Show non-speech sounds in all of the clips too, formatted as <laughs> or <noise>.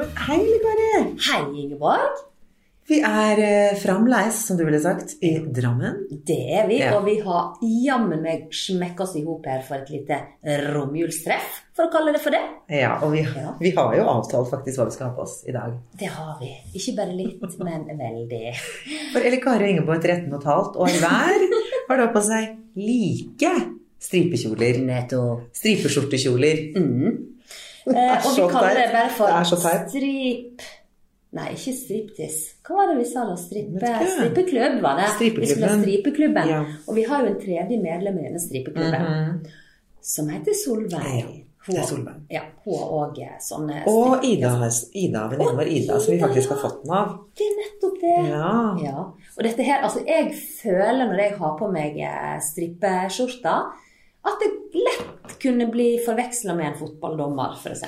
Men Hei, Ligari. Hei, Ingeborg. Vi er eh, fremleis, som du ville sagt, i Drammen. Det er vi, Ja. og vi har jammen meg smekka oss i hop her for et lite romjulstreff, for å kalle det for det. Ja, og vi, Ja. vi har jo avtalt faktisk hva vi skal ha på oss i dag. Det har vi. Ikke bare litt, men veldig. For Eli Kari og Ingeborg 13 og et halvt år hver har da på seg like stripekjoler. Nettopp. Stripeskjortekjoler. Mm. Eh, er og vi kaller det bare for er strip... Nei, ikke striptease. Hva var det vi sa da? Strippe... Stripeklubb, var det. Vi skulle ha Stripeklubben. Ja. Og vi har jo en tredje medlem i denne stripeklubben, Mhm. som heter Solveig. Ja, det er Solveig. Ja, hun har òg sånne Og Ida, Ida venninnen vår Ida, som vi faktisk har fått den av. Det er nettopp det. Ja. Ja. Og dette her, altså jeg føler når jeg har på meg eh, strippeskjorta, at det lett kunne bli forveksla med en fotballdommer, f.eks.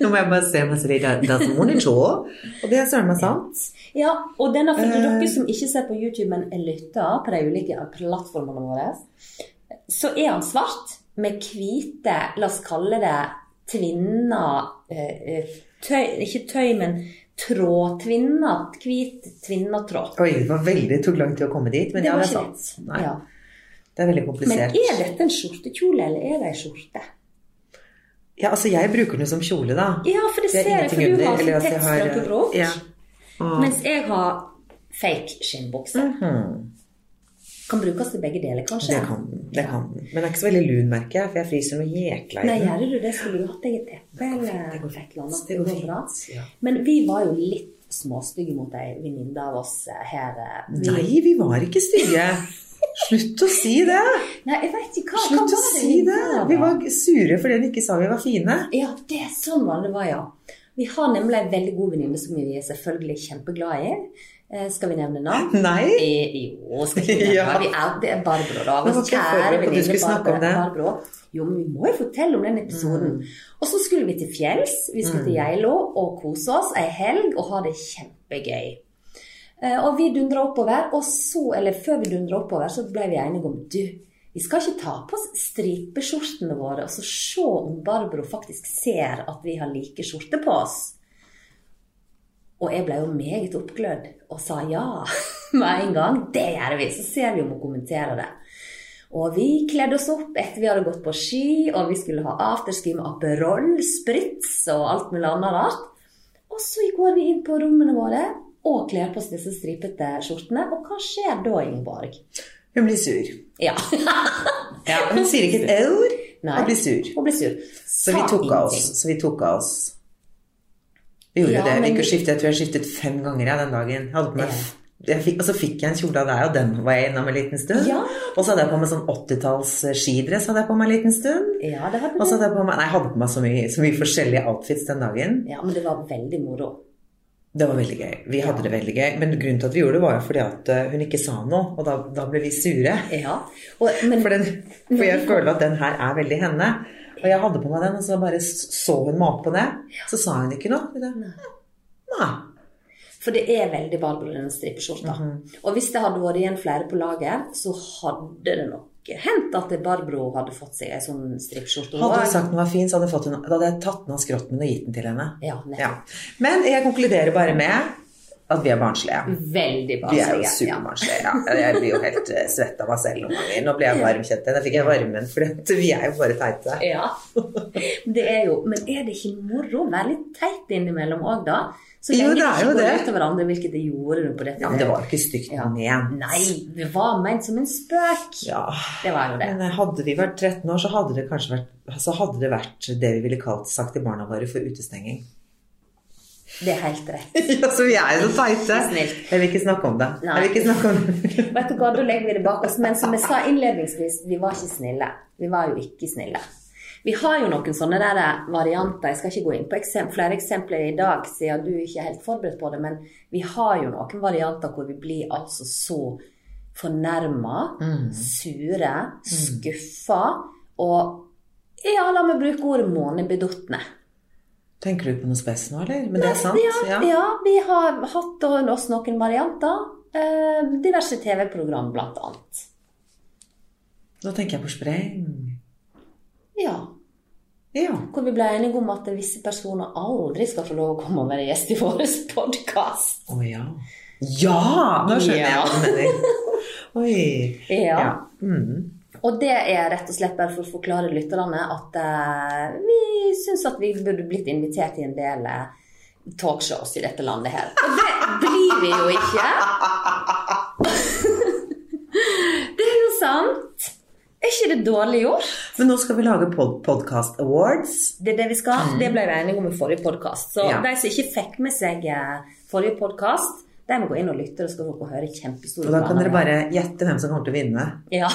Nå må jeg bare se meg selv i det- det er. Og det er søren meg sant. Ja, og denne, for Eh. dere som ikke ser på YouTube, men lytter på de ulike plattformene våre, så er han svart med hvite, la oss kalle det tvinna eh, eh, tøy, Ikke tøy, men trådtvinna. Hvit tvinna tråd. Oi, det var veldig tok lang tid å komme dit, men var det er ikke sant. Nei, Ja. Det er veldig komplisert. Men er dette en skjortekjole, eller er det en skjorte? Ja, altså jeg bruker den som kjole, da. Ja, for det Det er ser jeg, for du har sånn har, strømpebrok, ja. Og- mens jeg har fake skinnbukse. Mhm. Kan brukes til begge deler, kanskje? Det kan den. Det kan den. Men det er ikke så veldig lun, merker jeg, for jeg fryser noe jækla i Nei, den. gjør du det? Skulle du hatt deg et teppe eller et eller annet? Det går bra. fint. Ja. Men vi var jo litt småstygge mot ei venninne av oss eh, her. eh, Vi, Nei, vi var ikke stygge. <laughs> Slutt å si det! Nei, jeg vet ikke hva, hva Slutt å var det si det! var Vi var sure fordi hun ikke sa vi var fine. Ja, det er sånn var det var, ja. Vi har nemlig en veldig god venninne som vi er selvfølgelig kjempeglad i. Eh, skal vi nevne navn? Nei. Eh, jo, skal vi nevne <laughs> Ja. Vi er, det er Barbro, da. Vår kjære venninne Barbro. Barbro. Jo, men vi må jo fortelle om den episoden. Mm. Og så skulle vi til fjells. Vi skulle til Geilo og kose oss ei helg og ha det kjempegøy. Eh, Og vi dundra oppover, og så, eller før vi dundra oppover, så ble vi enige om du, vi skal ikke ta på oss stripeskjortene våre og så se om Barbro faktisk ser at vi har like skjorter på oss. Og jeg ble jo meget oppglødd og sa ja <laughs> med en gang. Det gjør vi! Så ser vi om hun kommenterer det. Og vi kledde oss opp etter vi hadde gått på ski, og vi skulle ha afterski med Aperol, Spritz og alt mulig annet rart. Og så går vi inn på rommene våre og kler på seg disse stripete skjortene. Og hva skjer da, Ingeborg? Hun blir sur. Ja. <laughs> Ja, hun sier ikke et ord og blir sur. Hun blir sur. Så vi tok av oss. Så vi tok av oss. Vi gjorde Ja, det. Vi og skiftet. Jeg tror jeg skiftet fem ganger ja, den dagen. Jeg fikk, og så fikk jeg en kjole av deg, og den var jeg innom en liten stund. Ja. Og så hadde jeg på meg sånn 80-talls skidress hadde jeg på meg en liten stund. Ja, det hadde Og så hadde jeg på meg Nei, jeg hadde på meg så mye, så mye forskjellige outfits den dagen. Ja, men det var veldig moro. Det var veldig gøy. Vi hadde det veldig gøy. Men grunnen til at vi gjorde det, var jo fordi at eh, hun ikke sa noe, og da, da ble vi sure. Ja. Og, men, For, den, for jeg føler at den her er veldig henne. Og jeg hadde på meg den, og så bare så hun meg opp og ned. Så sa hun ikke noe. Nei. Nei. For det er veldig Barbro, denne Mm -hmm. Og hvis det hadde vært igjen flere på laget, så hadde det nok hendt at Barbro hadde fått seg ei sånn strippeskjorte. Hadde hun sagt den var fin, så hadde, jeg fått den, da hadde jeg tatt den av skrotten min og gitt den til henne. Ja. Ja. Men jeg konkluderer bare med at vi er barnslige. Veldig Vi er jo barnslige. Ja. Ja. Jeg blir jo helt eh, svett av meg selv noen ganger. Nå ble jeg varm, kjente jeg. Da fikk jeg varmen, for vi er jo bare teite. Ja. Det er jo, men er det ikke moro å være litt teit innimellom òg, da? Så Jo, det er jo det. ut over hverandre, hvilket det gjorde du på dette. Ja, men det var jo ikke stygt Ja. ment. Nei, det var ment som en spøk. Ja. Det var jo det. Men eh, hadde vi vært 13 år, så hadde det kanskje vært, så hadde det vært det vi ville kalt sagt til barna våre for utestenging. Det er helt rett. <laughs> Ja, så vi er jo så teite. Jeg vil ikke snakke om det. Jeg vil ikke snakke om det. <laughs> Vet du hva, Da legger vi det bak oss. Men som jeg sa innledningsvis, vi var ikke snille. Vi var jo ikke snille. Vi har jo noen sånne der varianter. Jeg skal ikke gå inn på eksempl flere eksempler i dag, siden du ikke er helt forberedt på det, men vi har jo noen varianter hvor vi blir altså så fornærma, sure, skuffa og ja, la meg bruke ordet månebedotne. Tenker du på noe spes nå, eller? Men det er sant? Ja, ja, vi har hatt oss noen varianter. Eh, diverse TV-program, blant annet. Nå tenker jeg på spreng. Ja. Ja. Hvor vi ble enige om at visse personer aldri skal få lov å komme og være gjest i vår podkast. Å ja. Ja! Nå skjønner jeg hva du mener. <laughs> Oi. Ja. Ja. Mm. Og det er rett og slett bare for å forklare lytterne at eh, vi syns at vi burde blitt invitert i en del eh, talkshows i dette landet her. Og det blir vi jo ikke. <laughs> det er jo sant. Er ikke det dårlig gjort? Men nå skal vi lage pod Podcast Awards. Det er det vi skal. Det ble vi enige om i forrige podkast. Så Ja. de som ikke fikk med seg eh, forrige podkast, de må gå inn og lytte, og skal få høre kjempestore Og da kan dere bare gjette hvem som kommer til å vinne. Ja.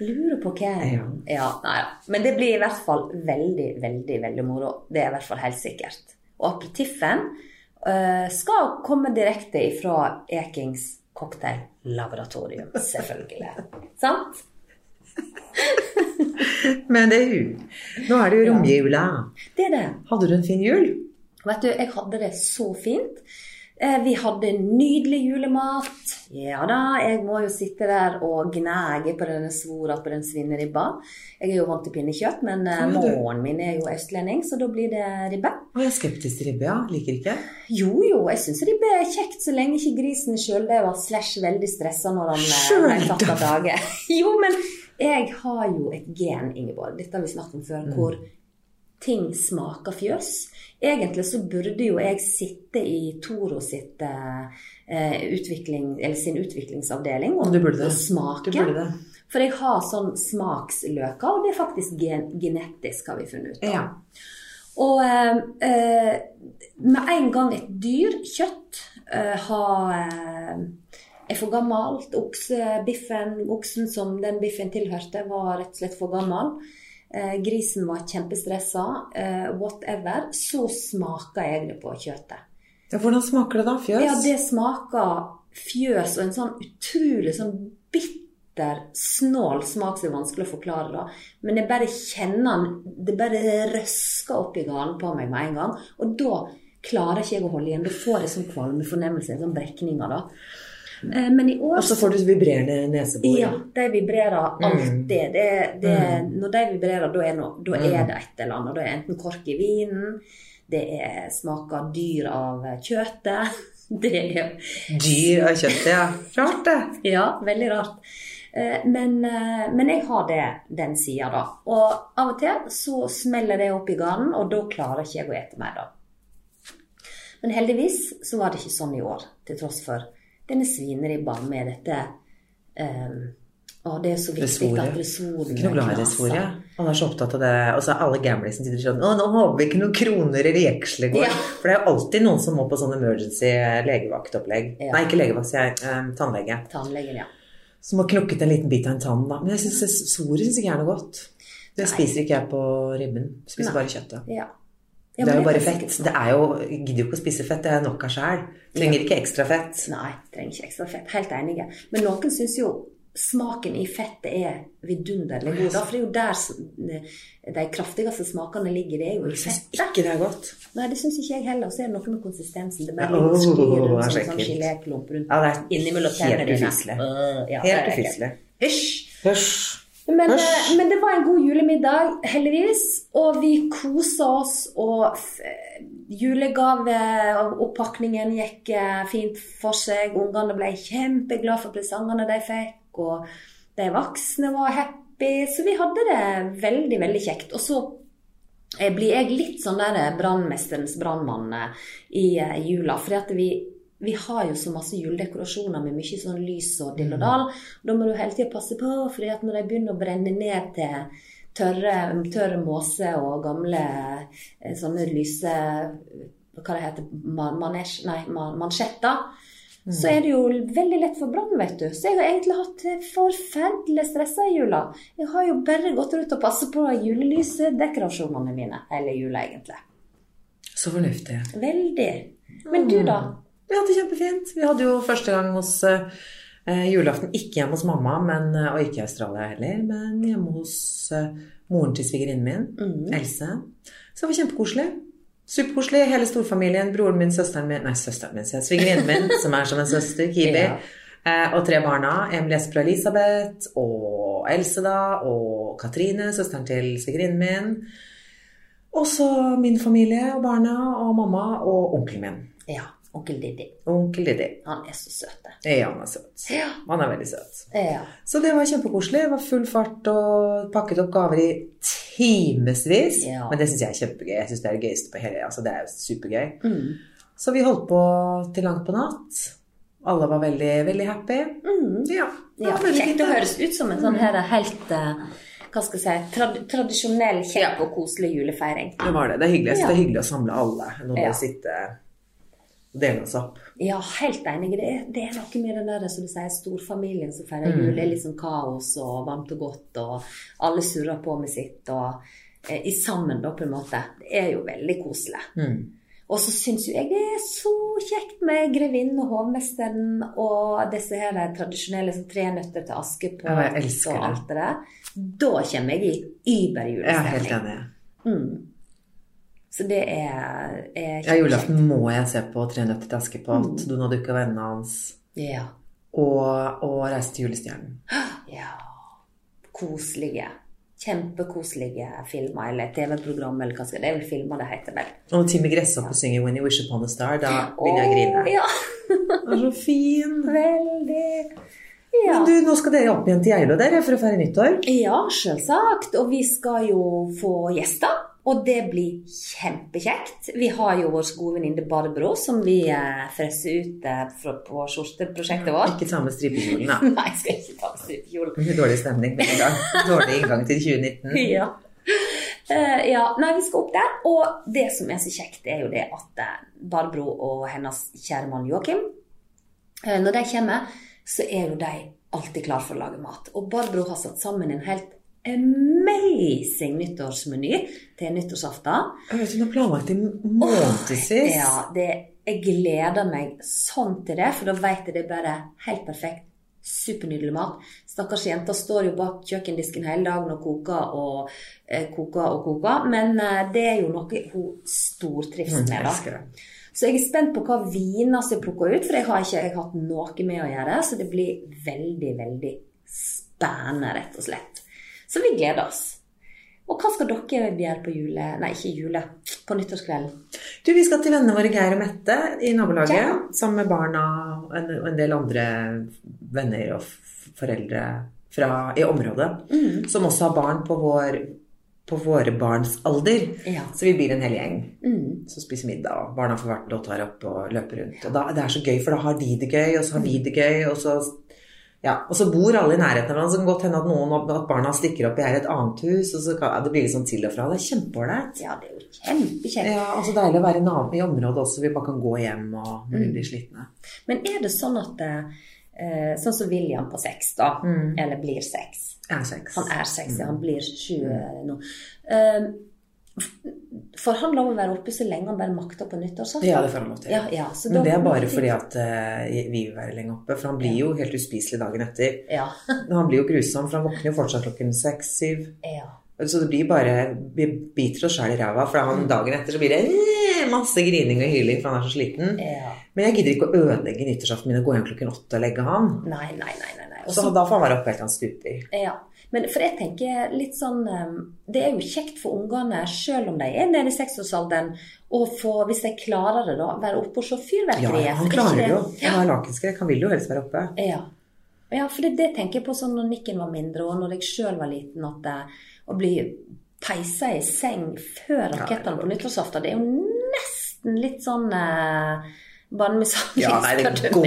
Lurer på hva Ja. ja nei ja. Men det blir i hvert fall veldig, veldig veldig moro. Det er i hvert fall helt sikkert. Og aperitiffen uh, skal komme direkte ifra Ekings cocktaillaboratorium, selvfølgelig. <laughs> Sant? Men det er jo Nå er det jo romjula. Det er det. Hadde du en fin jul? Vet du, jeg hadde det så fint. Eh, Vi hadde nydelig julemat. Ja da, jeg må jo sitte der og gnage på denne svora på den svineribba. Jeg er jo vant til pinnekjøtt, men eh, moren min er jo østlending, så da blir det ribbe. Og jeg er skeptisk til ribbe, ja. Liker ikke. Jo jo, jeg syns ribbe er kjekt så lenge ikke grisen er sjøldøva slash veldig stressa når han er tatt av dage. <laughs> Jo, men jeg har jo et gen, Ingeborg, dette har vi snakket om før, hvor ting smaker fjøs. Egentlig så burde jo jeg sitte i Toro sitt eh, utvikling, eller sin utviklingsavdeling og, og smake. For jeg har sånn smaksløker, og det er faktisk gen genetisk, har vi funnet ut. av. Ja. Og eh, eh, med en gang et dyr, kjøtt, eh, har eh, er for gammelt, oksebiffen, oksen som den biffen tilhørte, var rett og slett for gammel. Eh, grisen var kjempestressa, eh, whatever. Så smaker jeg det på kjøttet. ja. Hvordan smaker det da? Fjøs? Ja, det smaker fjøs og en sånn utrolig sånn bitter, snål smak som er vanskelig å forklare. da. Men jeg bare kjenner den Det bare røsker opp i ganen på meg med en gang. Og da klarer ikke jeg å holde igjen. Da får jeg sånn kvalmefornemmelse, sånn brekninger, da. Eh, Men i år Og så får du vibrerende nesebor. ja, de vibrerer Mm. alltid. Det, det, Når de vibrerer, da er, no, da er det et eller annet. Da er enten kork i vinen, det er smaker dyr av kjøttet <laughs> Det er Dyr av kjøttet, ja. Rart det. <laughs> Ja, veldig rart. Eh, Men, eh, men jeg har det, den sida, da. Og av og til så smeller det opp i garnen, og da klarer ikke jeg å ete mer, da. Men heldigvis så var det ikke sånn i år, til tross for denne svineribba med dette um, Å, det er så viktig at resvoren knaser. ja. Han er så opptatt av det. Og så er alle gamlisene sitter sånn Å, nå håper vi ikke noen kroner eller jeksler går. Ja. For det er jo alltid noen som må på sånn emergency legevaktopplegg. Ja. Nei, ikke legevakt, sier jeg. Um, tannlege. Tannlegen, ja. Som har knukket en liten bit av en tann, da. Men jeg syns svoret syns ikke er noe godt. Det spiser ikke jeg på ribben. Spiser Nei. bare kjøttet. ja. Ja, det er jo bare er fett. Det er jo jeg Gidder jo ikke å spise fett. Det er nok av sjæl. Trenger ikke ekstra fett. Nei, trenger ikke ekstra fett. Helt enige. Men noen syns jo smaken i fettet er vidunderlig god. For det er jo der de kraftigste smakene ligger. Det er jo i fettet. syns ikke det er godt. Nei, det syns ikke jeg heller. Og så er det noe med konsistensen. Det bare og sklir det rundt er bare litt en sånn geléklump rundt Ja, det er innimellom tennene dine. Helt ufiselig. Hysj! Men, eh, men det var en god julemiddag, heldigvis. Og vi kosa oss, og julegaveoppakningen gikk eh, fint for seg. Ungene ble kjempeglade for presangene de fikk, og de voksne var happy. Så vi hadde det veldig, veldig kjekt. Og så eh, blir jeg litt sånn der brannmesterens brannmann i jula. fordi at vi, vi har jo så masse juledekorasjoner med mye sånn lys og dill og dal. Da må du hele tida passe på, for når de begynner å brenne ned til tørre, tørre måse og gamle eh, sånne lyse Hva det heter man, manesj, Nei, man, mansjetter. Så er det jo veldig lett for brann, vet du. Så jeg har egentlig hatt det forferdelig stressa i jula. Jeg har jo bare gått ut og passet på julelysdekorasjonene mine hele jula, egentlig. Så fornuftig. Veldig. Men du, da? Vi hadde det kjempefint. Vi hadde jo første gang hos eh, julaften ikke hjemme hos mamma, men, eh, og ikke i Australia heller, men hjemme hos eh, moren til svigerinnen min, Else. Så det var kjempekoselig. Superkoselig. Hele storfamilien. Broren min, søsteren min Nei, søsteren min, svigerinnen min, <laughs> som er som en søster, Kiwi. Ja. Eh, og tre barna. Emil Esper og Elisabeth. Og Else, da. Og Katrine, søsteren til svigerinnen min. Og så min familie og barna og mamma og onkelen min. Ja, onkel Diddy. Onkel Diddy. Han er så søt. Ja, han er søt. Ja. Han er veldig søt. Ja. Så det var kjempekoselig. Det var full fart og pakket opp gaver i timevis. Ja. Men det syns jeg er kjempegøy. Jeg syns det er det gøyeste på hele Altså, det er jo supergøy. Mm. Så vi holdt på til langt på natt. Alle var veldig, veldig happy. Mm. Ja. det veldig kjekt. Det høres ut som en sånn her helt eh, hva skal jeg si, trad tradisjonell, kjekk og koselig julefeiring. Det var det. Det er hyggelig. Det er hyggelig å samle alle. Nå Ja. vi sitte og dele oss opp. Ja, helt enig. Det er, det er noe med den der som du sier, storfamilien som feirer Mm. jul. Det er litt sånn kaos og varmt og godt, og alle surrer på med sitt. og eh, i sammen, da, på en måte. Det er jo veldig koselig. Mm. Og så syns jo jeg det er så kjekt med grevinnen og hovmesteren og disse her tradisjonelle som tre nøtter til Askepott Ja, og alt det der. Da kommer jeg i überjulestemning. Ja, helt enig. Mm. Så det er, er Ja, julaften må jeg se på Tre nøtter til Askepott, Mm. Donald Duck og vennene hans, Ja. og, og Reise til julestjernen. <gasps> ja. Koselige. Kjempekoselige filmer eller TV-program eller hva skal det er vel filmer det heter vel. Og Timmy Gresshoppe synger 'When You Wish Upon a Star', da begynner jeg å grine. Ja, <laughs> Den er så fin. <laughs> veldig. Ja. Men du, nå skal dere opp igjen til Geilo dere for å feire nyttår. Ja, selvsagt. Og vi skal jo få gjester. Og det blir kjempekjekt. Vi har jo vår gode venninne Barbro, som vi eh, fresser ut eh, på skjorteprosjektet vårt. Ikke ta med stripekjolen, da. <laughs> Nei, jeg skal ikke ta med stripekjolen. Dårlig stemning med en gang. Dårlig inngang til 2019. <laughs> Ja. Uh, ja. Nei, vi skal opp der. Og det som er så kjekt, er jo det at eh, Barbro og hennes kjære mann Joakim, eh, når de kommer, så er jo de alltid klar for å lage mat. Og Barbro har satt sammen en helt amazing nyttårsmeny til nyttårsaften. Jeg vet, Hun har planlagt i månedsvis. Ja, det, jeg gleder meg sånn til det, for da vet jeg det er bare helt perfekt. Supernydelig mat. Stakkars jenta står jo bak kjøkkendisken hele dagen og koker og eh, koker og koker. Men eh, det er jo noe hun stortrives Mm, med, da. Så jeg er spent på hva viner som plukka ut, for jeg har ikke jeg har hatt noe med å gjøre. Så det blir veldig, veldig spennende, rett og slett. Så vi gleder oss. Og hva skal dere gjøre på jule... Nei, ikke jule. På nyttårskvelden? Du, Vi skal til vennene våre Geir og Mette i nabolaget. Ja. Sammen med barna og en, og en del andre venner og foreldre fra, i området. Mm. Som også har barn på, vår, på våre barns alder. Ja. Så vi blir en hel gjeng Mm. som spiser middag. Og barna får vært og være oppe og løpe rundt. Og da, det er så gøy, for da har de det gøy, og så har vi det gøy. Og så, ja, og så bor alle i nærheten av hverandre. Så det kan godt hende at noen at barna stikker opp i et annet hus. Og så kan, ja, det blir litt sånn til og fra. Det er kjempeålreit. Ja, det er jo kjempekjekt. Ja, og så deilig å være nabo i området også. Vi bare kan gå hjem og bli mm. slitne. Men er det sånn at eh, Sånn som William på seks, da. Mm. Eller blir seks. Er seks. Han er seks, ja. Han blir sju eh, nå. Eh, får han lov å være oppe så lenge han bare makter på nyttårsaften? Ja, det får han lov til. Ja, ja, så Men det er bare fordi at uh, vi vil være lenge oppe. For han blir jo helt uspiselig dagen etter. Ja. <laughs> Han blir jo grusom, for han våkner jo fortsatt klokken seks-syv. ja. Så det blir bare Vi biter oss sjæl i ræva, for han, dagen etter så blir det eh, masse grining og hyling, for han er så sliten. ja. Men jeg gidder ikke å ødelegge nyttårsaften min og gå hjem klokken åtte og legge han. Nei, nei, nei. nei, nei. Også, Så da får han være oppe helt til han stuper. Ja, men for jeg tenker litt sånn um, Det er jo kjekt for ungene, selv om de er nede i seksårsalderen, å få, hvis de klarer det, da, være oppe og se Ja, han Er klarer det jo. Han har lakenskrekk. Han vil jo helst være oppe. Ja. ja, for det, det tenker jeg på sånn når Nikken var mindre, og når jeg sjøl var liten, at det, å bli peisa i seng før rakettene på nyttårsaften, det er jo nesten litt sånn eh, Barnemishandling Ja, nei, det går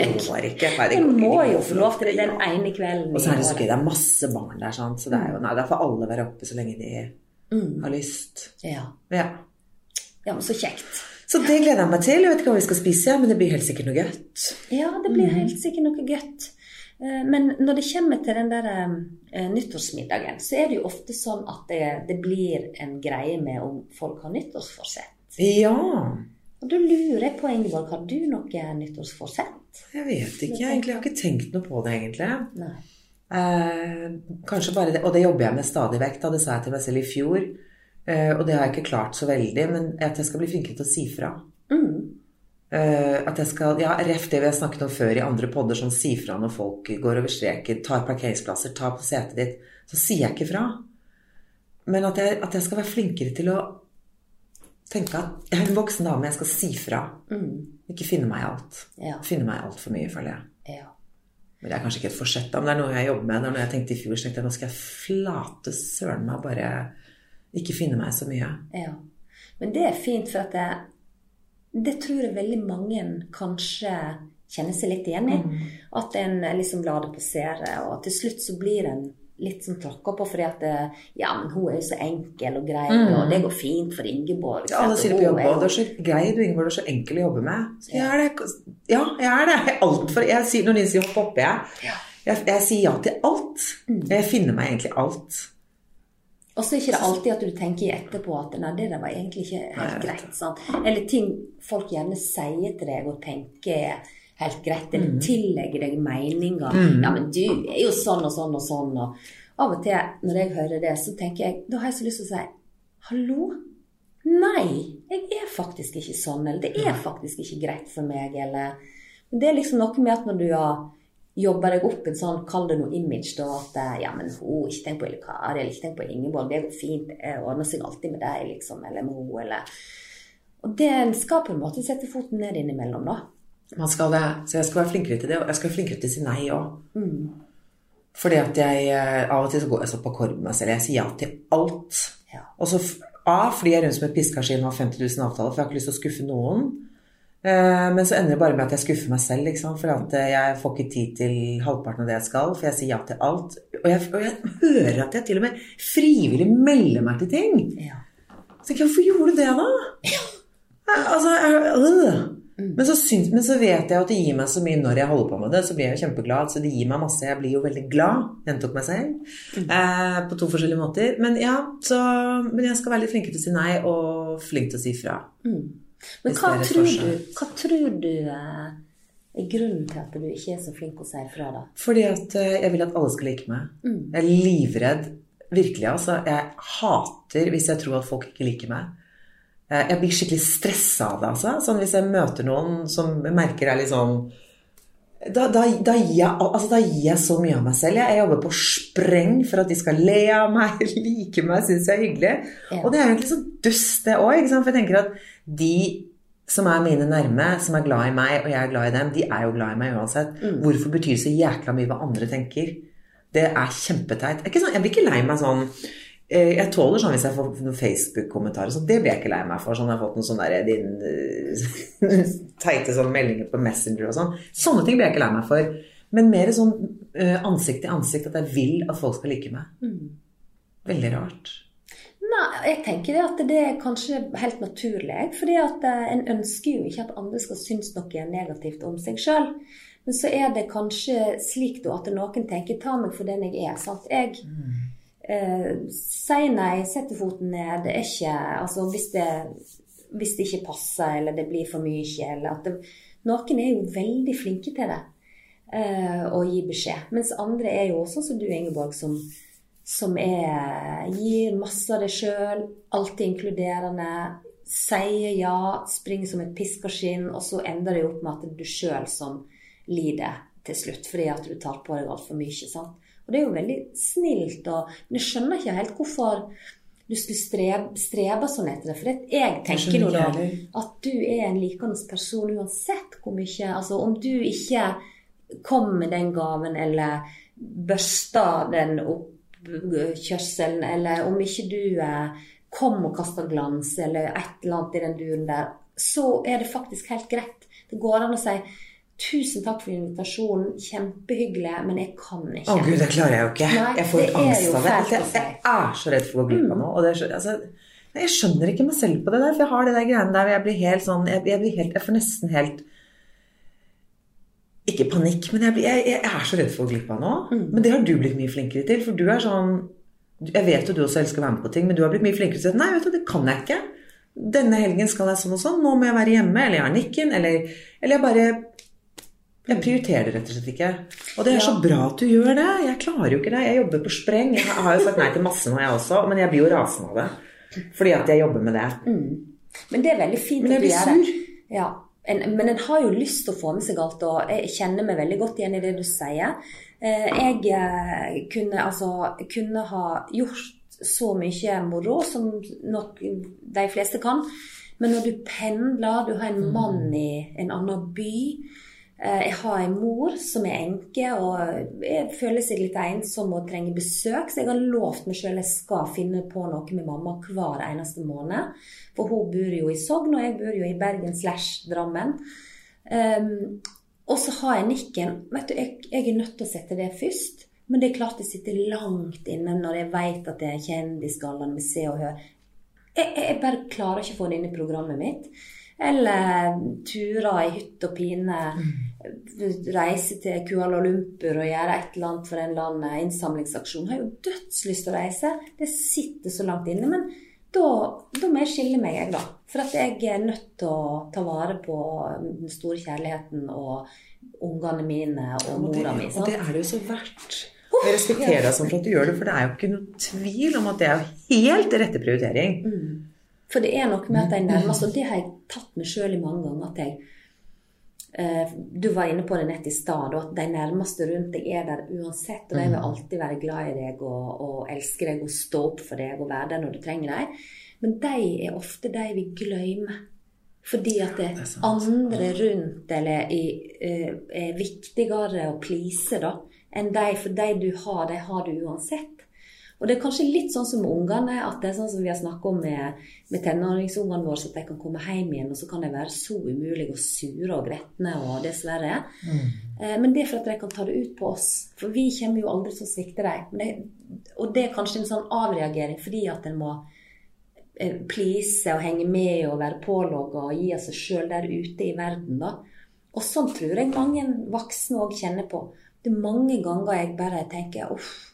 ikke. Nei, det går må jo få lov til det den ene kvelden. Og så er det så gøy. Det er masse barn der, sant? så det er jo Nei, da får alle være oppe så lenge de Mm. har lyst. Ja. Ja. ja, men så kjekt. Så det gleder jeg meg til. Jeg vet ikke hva vi skal spise, men det blir helt sikkert noe godt. Ja, det blir helt sikkert noe godt. Eh, Men når det kommer til den der eh, nyttårsmiddagen, så er det jo ofte sånn at det, det blir en greie med om folk har nyttårsforsett. Ja. Og da lurer jeg på, Ingeborg, har du noe nyttårsforsett? Jeg vet ikke. Egentlig jeg har ikke tenkt noe på det, egentlig. Eh, kanskje bare det, Og det jobber jeg med stadig vekk. Da. Det sa jeg til meg selv i fjor. Eh, og det har jeg ikke klart så veldig. Men at jeg skal bli flinkere til å si fra. Mm. Eh, at jeg skal, ja, Ref det vi har snakket om før i andre podder, sånn si fra når folk går over streken, tar parkeringsplasser, tar på setet ditt. Så sier jeg ikke fra. Men at jeg, at jeg skal være flinkere til å tenke at jeg er en voksen dame, jeg skal si fra. Mm. Ikke finne meg i alt. Ja. Finne meg i altfor mye, føler jeg. ja. Men det er kanskje ikke et forsett, men det er noe jeg jobber med. Det er noe jeg tenkte i fjor, så tenkte jeg nå skal jeg flate søren meg bare ikke finne meg så mye. Ja. Men det er fint, for at det, det tror jeg veldig mange kanskje kjenner seg litt igjen i. At en liksom lar det passere, og til slutt så blir en litt sånn tråkka på fordi at det, Ja, men hun er jo så enkel og grei, og det går fint for Ingeborg. Ja, alle sier det på jobb jo- òg. Du er så grei, du Ingeborg. Du er så enkel å jobbe med. Så jeg er det. Ja, jeg er det. Jeg er altfor jeg sier, Når de sier hopp oppi, jeg, jeg, jeg sier ja til alt. Jeg finner meg egentlig alt. Og så er ikke alltid at du tenker etterpå at nei, det der var egentlig ikke helt greit. Sant? Eller ting folk gjerne sier til deg og tenker er helt greit, Mm. eller tillegger deg meninger. Ja, men du er jo sånn og sånn og sånn. Og av og til når jeg hører det, så tenker jeg Da har jeg så lyst til å si hallo? Nei, jeg er faktisk ikke sånn. Eller det er faktisk ikke greit for meg. Eller Men det er liksom noe med at når du har jobba deg opp en sånn, kall det noe image, da, at eh, ja, men hun, ikke tenk på Kari, eller ikke tenk på Ingeborg, det går fint, det ordner seg alltid med deg, liksom, eller med henne, eller Og det skal på en måte sette foten ned innimellom, da. Man skal det. Så jeg skal være flinkere til det, og jeg skal være flinkere til å si nei òg. Fordi at jeg eh, av og til så går jeg så på korb med meg selv. Jeg sier ja til alt. Ja. Og så A, flyr jeg rundt som et piskaskin og har 50 000 avtaler, for jeg har ikke lyst til å skuffe noen. Eh, Men så ender det bare med at jeg skuffer meg selv, liksom, for at eh, jeg får ikke tid til halvparten av det jeg skal, for jeg sier ja til alt. Og jeg, og jeg hører at jeg til og med frivillig melder meg til ting. Ja. Så tenker jeg, hvorfor gjorde du det da? Jeg- Altså, jeg, øh. Men, så syns, men så vet jeg at det gir meg så mye når jeg holder på med det, så blir jeg jo kjempeglad. Så det gir meg masse. Jeg blir jo veldig glad. Gjentok meg selv. Eh, på to forskjellige måter. Men ja, så, men jeg skal være litt flinkere til å si nei, og flink til å si fra. Men hva tror, du, hva tror du eh, er grunnen til at du ikke er så flink å si fra, da? Fordi at eh, jeg vil at alle skal like meg. Jeg er livredd. Virkelig, altså. Jeg hater hvis jeg tror at folk ikke liker meg. Eh, Jeg blir skikkelig stressa av det, altså. Sånn hvis jeg møter noen som merker er litt sånn da, da, da, gir jeg, altså, da gir jeg så mye av meg selv. Jeg, jobber på spreng for at de skal le av meg, <laughs> like meg, synes jeg er hyggelig. Ja. Og det er egentlig så dust, det òg. For jeg tenker at de som er mine nærme, som er glad i meg, og jeg er glad i dem, de er jo glad i meg uansett. Hvorfor betyr det så jækla mye hva andre tenker? Det er kjempeteit. Ikke sånn, jeg blir ikke lei meg sånn jeg tåler sånn hvis jeg får noen Facebook-kommentarer, så det blir jeg ikke lei meg for. Sånn jeg har fått noen sånne der, din eh, <laughs> teite sånne meldinger på Messenger og sånn. Sånne ting blir jeg ikke lei meg for. Men mer sånn eh, ansikt til ansikt, at jeg vil at folk skal like meg. Veldig rart. Nei, jeg tenker det at det er kanskje helt naturlig. fordi at eh, en ønsker jo ikke at andre skal synes noe negativt om seg sjøl. Men så er det kanskje slik da at noen tenker 'ta meg for den jeg er'. sant? Jeg eh, si nei, sette foten ned. Det er ikke Altså hvis det, hvis det ikke passer, eller det blir for mye, eller at det, Noen er jo veldig flinke til det. eh, å gi beskjed. Mens andre er jo også, som du, Ingeborg, som som er, gir masse av deg sjøl, alltid inkluderende, sier ja, springer som et piskeskinn, og så ender det jo opp med at det er du sjøl som lider til slutt, fordi at du tar på deg altfor mye. sant? Og det er jo veldig snilt, og, men jeg skjønner ikke helt hvorfor du skulle strebe, strebe sånn etter det. For det, jeg tenker jo da at du er en likende person uansett hvor mye Altså om du ikke kom med den gaven, eller børsta den oppkjørselen, eller om ikke du eh, kom og kasta glans, eller et eller annet i den duren der, så er det faktisk helt greit. Det går an å si Tusen takk for invitasjonen, kjempehyggelig, men jeg kan ikke. Å gud, det klarer jeg jo ikke. Nei, jeg får det angst av det. Jeg, jeg er så redd for å gå glipp av noe. Og det er altså, jeg skjønner ikke meg selv på det der, for jeg har det der greiene der hvor jeg blir helt sånn Jeg, jeg, blir helt, jeg får nesten helt Ikke panikk, men jeg, blir, jeg, jeg er så redd for å gå glipp av noe. Mm. Men det har du blitt mye flinkere til, for du er sånn Jeg vet jo du også elsker å være med på ting, men du har blitt mye flinkere til at nei, vet du, det kan jeg ikke. Denne helgen skal jeg sånn og sånn. Nå må jeg være hjemme, eller jeg har nikken, eller, eller jeg bare jeg prioriterer det rett og slett ikke. Og det er så bra at du gjør det. Jeg klarer jo ikke det. Jeg jobber på spreng. Jeg har jo sagt nei til masse nå, jeg også, men jeg blir jo rasende av det. Fordi at jeg jobber med det. Men det er veldig fint at du gjør det. Ja. En, men en har jo lyst til å få med seg alt, og jeg kjenner meg veldig godt igjen i det du sier. Eh, Jeg eh, kunne altså kunne ha gjort så mye moro som nok de fleste kan, men når du pendler, du har en mann i en annen by jeg har en mor som er enke og jeg føler seg litt ensom og trenger besøk, så jeg har lovt meg selv jeg skal finne på noe med mamma hver eneste måned. For hun bor jo i Sogn, og jeg bor jo i Bergen slash Drammen. Um, og så har jeg nikken. Vet du, jeg, jeg er nødt til å sette det først. Men det er klart det sitter langt inne når jeg vet at det er kjendisgallaen med Se og Hør. Jeg, jeg bare klarer ikke å få det inn i programmet mitt. Eller turer i hytt og pine. Reise til Kuala Lumpur og gjøre et eller annet for en eller annen innsamlingsaksjon. Jeg har jo dødslyst til å reise. Det sitter så langt inne. Men da, da må jeg skille meg, jeg, da. For at jeg er nødt til å ta vare på den store kjærligheten og ungene mine og Og mora mi. og det er det jo så verdt. Og jeg respekterer deg sånn for at du gjør det, for det er jo ikke noe tvil om at det er helt rette prioritering. For det er noe med at jeg nærmer meg, og det har jeg tatt meg sjøl i mange ganger, at jeg Du var inne på det nett i stad, at de nærmeste rundt deg er der uansett. Og de vil alltid være glad i deg og, og elske deg og stå opp for deg og være der når du trenger dem. Men de er ofte de vi glemmer. Fordi at det, Det andre rundt eller i, eh, er viktigere å please da, enn de. For de du har, de har du uansett. Og det er kanskje litt sånn som med ungene, at det er sånn som vi har snakket om med, med tenåringsungene våre, så at de kan komme hjem igjen, og så kan de være så umulige og sure og gretne og dessverre. Eh, Men det er for at de kan ta det ut på oss. For vi kommer jo aldri til å svikte dem. Det- Og det er kanskje en sånn avreagering fordi at en må eh, please og henge med og være pålogga og gi av seg sjøl der ute i verden, da. Og sånn tror jeg mange voksne òg kjenner på. Det er mange ganger jeg bare tenker uff.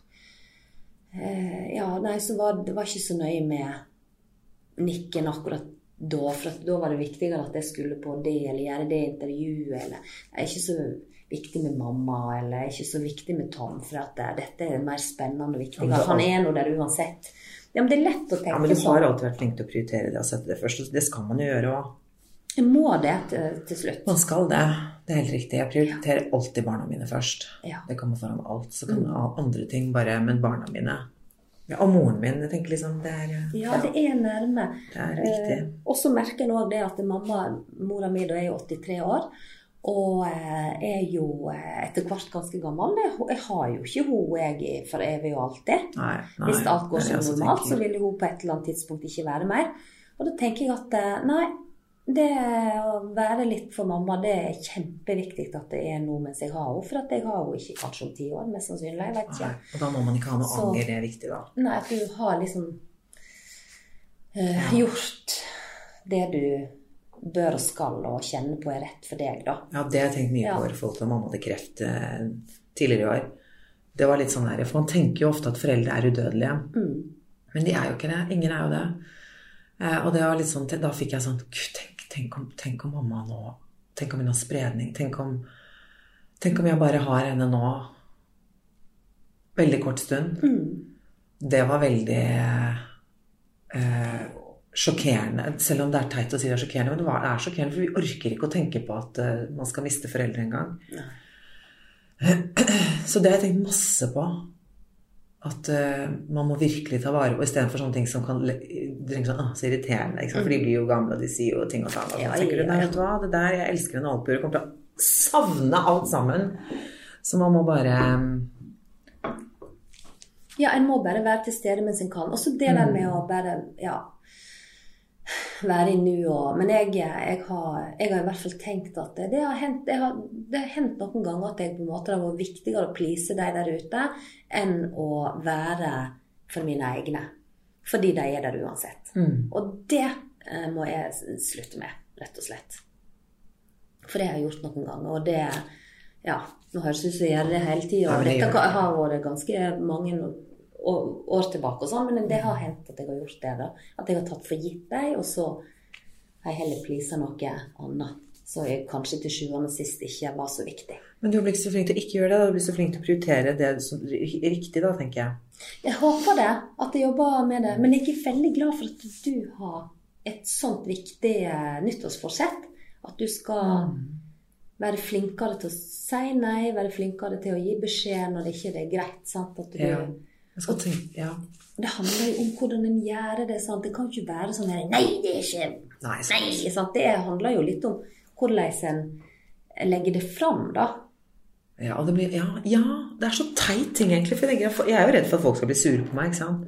Eh, ja, nei, så var det var ikke så nøye med nikken akkurat da. For da var det viktigere at jeg skulle på det eller gjøre det intervjuet. Eller det er ikke så viktig med mamma, eller er ikke så viktig med Tom, for at det, dette er mer spennende og viktigere. er Han er nå der uansett. Ja, men det er lett å tenke Ja, men du sånn. har alltid vært flink til å prioritere det og sette det først. og Det skal man jo gjøre òg. Jeg må det til, til slutt. Man skal det. Det er helt riktig. Jeg prioriterer alltid barna mine først. Ja. Det kommer foran alt. Så kan andre ting bare Men barna mine ja, Og moren min. Jeg tenker liksom Det er, Ja, det er nærme. det er viktig. Eh, og så merker jeg òg det at mamma, mora mi, da er jo 83 år. Og eh, er jo eh, etter hvert ganske gammel. Jeg har jo ikke hun jeg for evig og alltid. Nei, nei, Hvis alt går som normalt, så vil hun på et eller annet tidspunkt ikke være mer. Og da tenker jeg at eh, nei, det å være litt for mamma, det er kjempeviktig at det er noe mens jeg har henne. For at jeg har henne ikke kanskje om ti år, mest sannsynlig. Jeg vet ikke. Nei, og da må man ikke ha noe Så- anger. Det er viktig, da. Nei, at du har liksom eh, gjort det du bør og skal, og kjenne på er rett for deg, da. Ja, det har jeg tenkt mye Ja. på i forhold til mamma hadde kreft eh, tidligere i år. Det var litt sånn der, For man tenker jo ofte at foreldre er udødelige. Mm. Men de er jo ikke det. Ingen er jo det. Eh, og det var litt sånn, da fikk jeg sånn Gud, tenk, tenk, om, tenk om mamma nå Tenk om hun har spredning. Tenk om, tenk om jeg bare har henne nå veldig kort stund. Det var veldig eh, sjokkerende. Selv om det er teit å si det er sjokkerende, men det, er sjokkerende, for vi orker ikke å tenke på at uh, man skal miste foreldre engang. <clears throat> Så det har jeg tenkt masse på. At uh, man må virkelig ta vare på istedenfor sånne ting som kan du tenker sånn, ah, så irriterende. Sant? For de blir jo gamle, og de sier jo ting og tang. Ja, ja, ja. vet du hva, det der, jeg elsker en alpur. Jeg kommer til å savne alt sammen. Så man må bare Ja, en må bare være til stede mens en kan. Og så det der med å bare Ja. Være i nu og Men jeg, jeg, har, jeg har i hvert fall tenkt at det, det har hendt det har, det har hendt noen ganger at jeg på en måte har vært viktigere å please de der ute enn å være for mine egne. Fordi de er der uansett. Mm. Og det eh, må jeg slutte med, rett og slett. For det har jeg gjort noen ganger, og det Ja, nå høres det ut som jeg gjør det hele tida, og det dette har vært ganske mange år tilbake og sånn, men det har hendt at jeg har gjort det, da. At jeg har tatt for gitt dem, og så har jeg heller pleasa noe annet. Så jeg kanskje til sjuende og sist ikke var så viktig. Men du blir ikke så flink til å ikke gjøre det. Du blir så flink til å prioritere det som er riktig, da, tenker jeg. Jeg håper det, at jeg jobber med det. Men jeg er veldig glad for at du har et sånt viktig eh, nyttårsforsett. At du skal være flinkere til å si nei, være flinkere til å gi beskjed når det ikke er greit. Sant? At du, Ja. Tenke, ja. Det handler jo om hvordan en gjør det. Sant? Det kan ikke være sånn her Nei, det er ikke Nei, sant. Det handler jo litt om hvordan en legger det fram, da. Ja, det blir, ja, ja, det er så teit ting, egentlig. For jeg, jeg er jo redd for at folk skal bli sure på meg, ikke sant.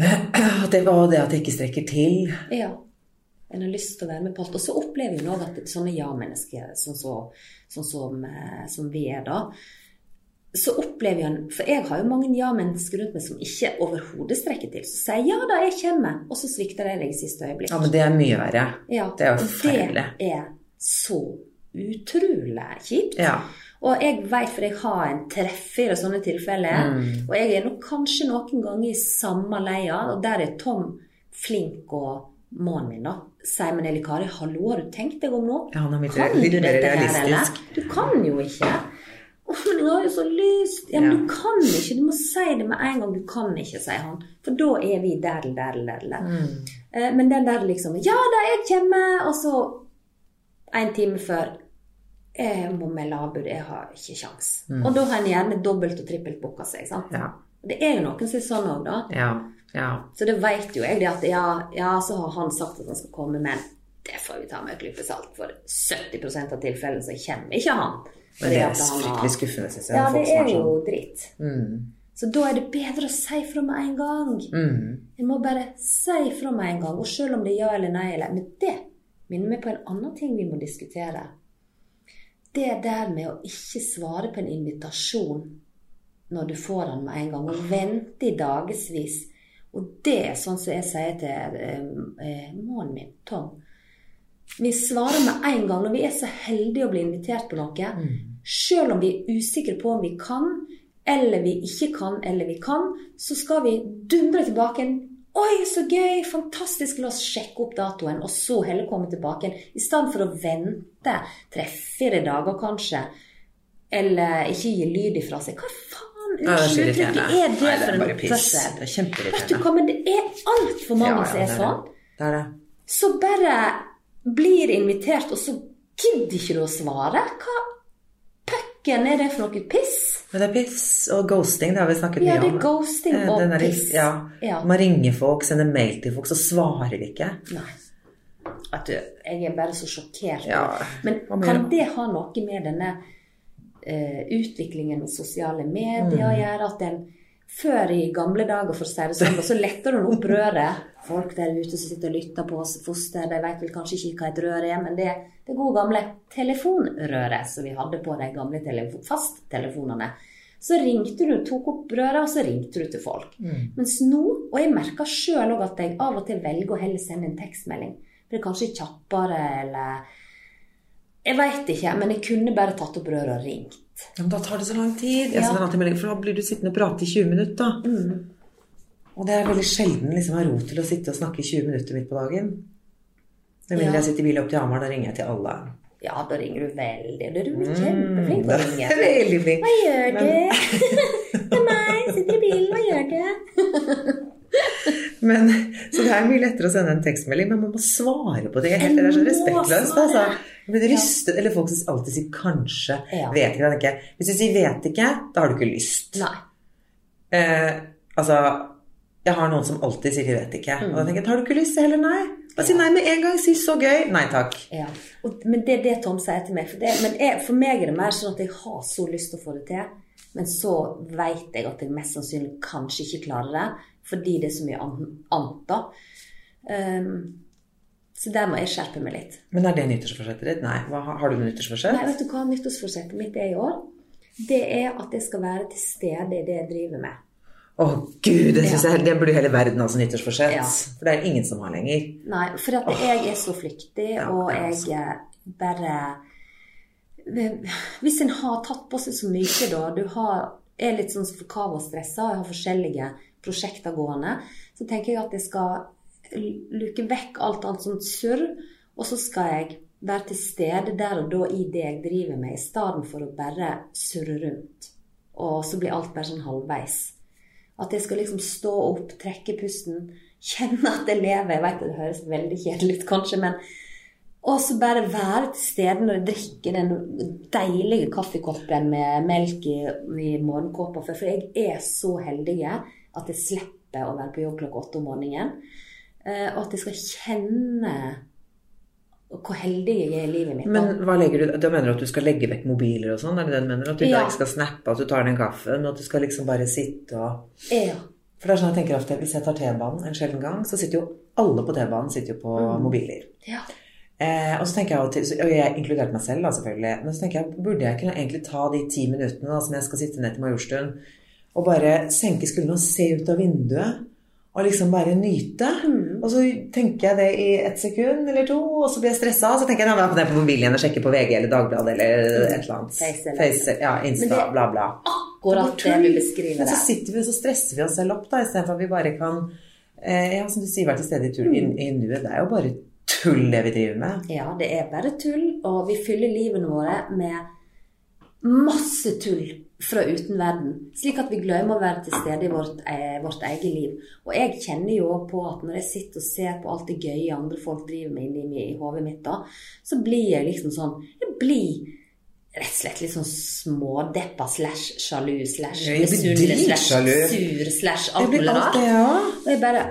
At det var det at jeg ikke strekker til. Ja. En har lyst til å være med på alt. Og så opplever en også at sånne ja-mennesker, sånn, så, sånn som, eh, som vi er da, så opplever jeg For jeg har jo mange ja-mennesker rundt meg som ikke overhodet strekker til. Så sier jeg ja da, jeg kommer, og så svikter jeg deg i siste øyeblikk. Ja, men det er mye verre. Ja, det er jo forferdelig. Det er så utrolig kjipt. Ja. Og jeg vet, for jeg har en treffer og sånne tilfeller, Mm. og jeg er nok kanskje noen ganger i samme leia, og der er Tom flink og mannen min, da. Sier men Eli Kari, hallo, har du tenkt deg om nå? Ja, han er litt- kan litt du dette her, eller? Du kan jo ikke. Men jeg har jo så lyst. Ja, men Ja. du kan ikke. Du må si det med en gang. Du kan ikke, sier han. For da er vi der, der, der, der. Mm. Eh, Men den der liksom Ja da, jeg kommer! Og så en time før Jeg må melde avbud. Jeg har ikke kjangs. Og da har en gjerne dobbelt og trippelt booka seg. sant? Ja. Det er jo noen som er sånn òg, da. Ja. ja. Så det vet jo jeg, det at ja, ja, så har han sagt at han skal komme, men det får vi ta med en klype salt. For 70% av tilfellene så kommer ikke han. Men det er fryktelig skuffende, syns jeg. Ja, det er jo sånn. dritt. Mm. Så da er det bedre å si fra med en gang. Mm. Jeg må bare si fra med en gang. Og selv om det er ja eller nei, eller Men det minner meg på en annen ting vi må diskutere. Det der med å ikke svare på en invitasjon når du får den med en gang, og vente i dagevis. Og det er sånn som jeg sier til eh, eh, mannen min, Tom. Vi svarer med en gang når vi er så heldige å bli invitert på noe. Selv om vi er usikre på om vi kan, eller vi ikke kan, eller vi kan, så skal vi dundre tilbake en Oi, så gøy! Fantastisk! La oss sjekke opp datoen, og så heller komme tilbake igjen. I stedet for å vente tre-fire dager, kanskje. Eller ikke gi lyd ifra seg. Hva faen? Ja, det er Unnskyld det for en oppførsel? Det er Vet du kjempeirriterende. hva, men det er altfor mange Ja, ja, som er sånn. Det er det. Så bare blir invitert, og så gidder ikke du å svare. Hva pucken er det for noe piss? Men det er piss og ghosting, det har vi snakket Ja, mye det er ghosting Eh, og der- piss. Ja. Ja. Man ringer folk, sender mail til folk, så svarer de ikke. Nei. At du, jeg er bare så sjokkert. Ja, Men kan det ha noe med denne uh, utviklingen med sosiale medier Mm. å gjøre? At en før i gamle dager, for å si det sånn, og så letter hun opp røret. Folk der ute som sitter og lytter på oss foster, de vet vel kanskje ikke hva et rør er, men det er det gode gamle telefonrøret som vi hadde på de gamle telefo fasttelefonene. Så ringte du, tok opp røret, og så ringte du til folk. Mens nå, og jeg merker sjøl òg at jeg av og til velger å heller sende en tekstmelding. For det er kanskje kjappere, eller Jeg veit ikke, men jeg kunne bare tatt opp røret og ringt. Ja, men da tar det så lang tid. Jeg Ja. melding, for da blir du sittende og prate i 20 minutter. da. Mm. Og det er veldig sjelden liksom, har ro til å sitte og snakke i 20 minutter midt på dagen. Med mindre Ja. jeg sitter i bil opp til Hamar, da ringer jeg til alle. Ja, da ringer du veldig. Du er kjempeflink til å ringe. Mm. Veldig flink. Hva gjør du? <laughs> Det er meg, sitter i bilen, hva gjør du? <laughs> Men, så det er mye lettere å sende en tekstmelding, men man må svare på det. Det er så respektløst. Altså. Blir rystet, eller folk som alltid sier 'kanskje'. Ja. Vet ikke, ikke. Hvis du sier 'vet ikke', da har du ikke lyst. Eh, altså, jeg har noen som alltid sier vet ikke'. Og da tenker jeg 'har du ikke lyst', heller nei'. Bare si nei med en gang. Si 'så gøy'. Nei takk. Ja. Og, men det er det Tom sier til meg. For, det, men jeg, for meg er det mer sånn at jeg har så lyst til å få det til, men så vet jeg at jeg mest sannsynlig kanskje ikke klarer det, fordi det er så mye annet, da. Um, så der må jeg skjerpe meg litt. Men er det nyttårsforsettet ditt? Nei. Hva, har du noe nyttårsforsett? Nei, vet du hva nyttårsforsettet mitt er i år? Det er at jeg skal være til stede i det jeg driver med. Å gud, det, synes jeg, det burde hele verden ha som nyttårsforsett. Ja. For det er ingen som har lenger. Nei, for at jeg er så flyktig, Ja, og jeg altså. eh, bare Hvis en har tatt på seg så mye, da Du har, er litt sånn forkava og stressa, og har forskjellige prosjekter gående, så tenker jeg at jeg skal luke vekk alt annet som surr, og så skal jeg være til stede der og da i det jeg driver med, i stedet for å bare surre rundt. Og så blir alt bare sånn halvveis. At jeg skal liksom stå opp, trekke pusten, kjenne at jeg lever. Jeg vet det høres veldig kjedelig ut, kanskje, men Og så bare være til stede når jeg drikker den deilige kaffekoppen med melk i, i morgenkåpa. For jeg er så heldig at jeg slipper å være på jobb klokka åtte om morgenen. Eh, og at jeg skal kjenne hvor heldig jeg er i livet mitt. Men hva legger du, da mener du at du skal legge vekk mobiler og sånn? Er det det du mener? At du Ja. ikke skal snappe at du tar den kaffen, og at du skal liksom bare sitte og ja. For det er sånn jeg tenker ofte, Hvis jeg tar T-banen en sjelden gang, så sitter jo alle på T-banen sitter jo på Mm. mobiler. ja. Eh, og så tenker jeg og jeg inkludert meg selv da selvfølgelig, men så tenker jeg, burde jeg kunne egentlig ta de ti minuttene da, som jeg skal sitte ned til Majorstuen, og bare senke skuldrene og se ut av vinduet, og liksom bare nyte. Mm. Og så tenker jeg det i ett sekund eller to, og så blir jeg stressa, så tenker jeg at da kan jeg på mobilen igjen og sjekke på VG eller Dagbladet eller et eller annet. Face eller- Face, ja, Insta, det- bla, bla. Akkurat det du beskriver Men så sitter vi og så stresser vi oss selv opp, da, istedenfor at vi bare kan eh, Ja, som du sier, være til stede i, tur, i, i nuet. Det er jo bare tull, det vi driver med. Ja, det er bare tull, og vi fyller livene våre med masse tull fra utenverden, slik at vi glemmer å være til stede i vårt, eh, vårt eget liv. Og jeg kjenner jo på at når jeg sitter og ser på alt det gøye andre folk driver med inni mi- i hodet mitt, da, så blir jeg liksom sånn Jeg blir rett og slett litt sånn smådeppa slash sjalu slash misunnelig slash sur slash Det alt mulig alt rart. det, ja. Og jeg bare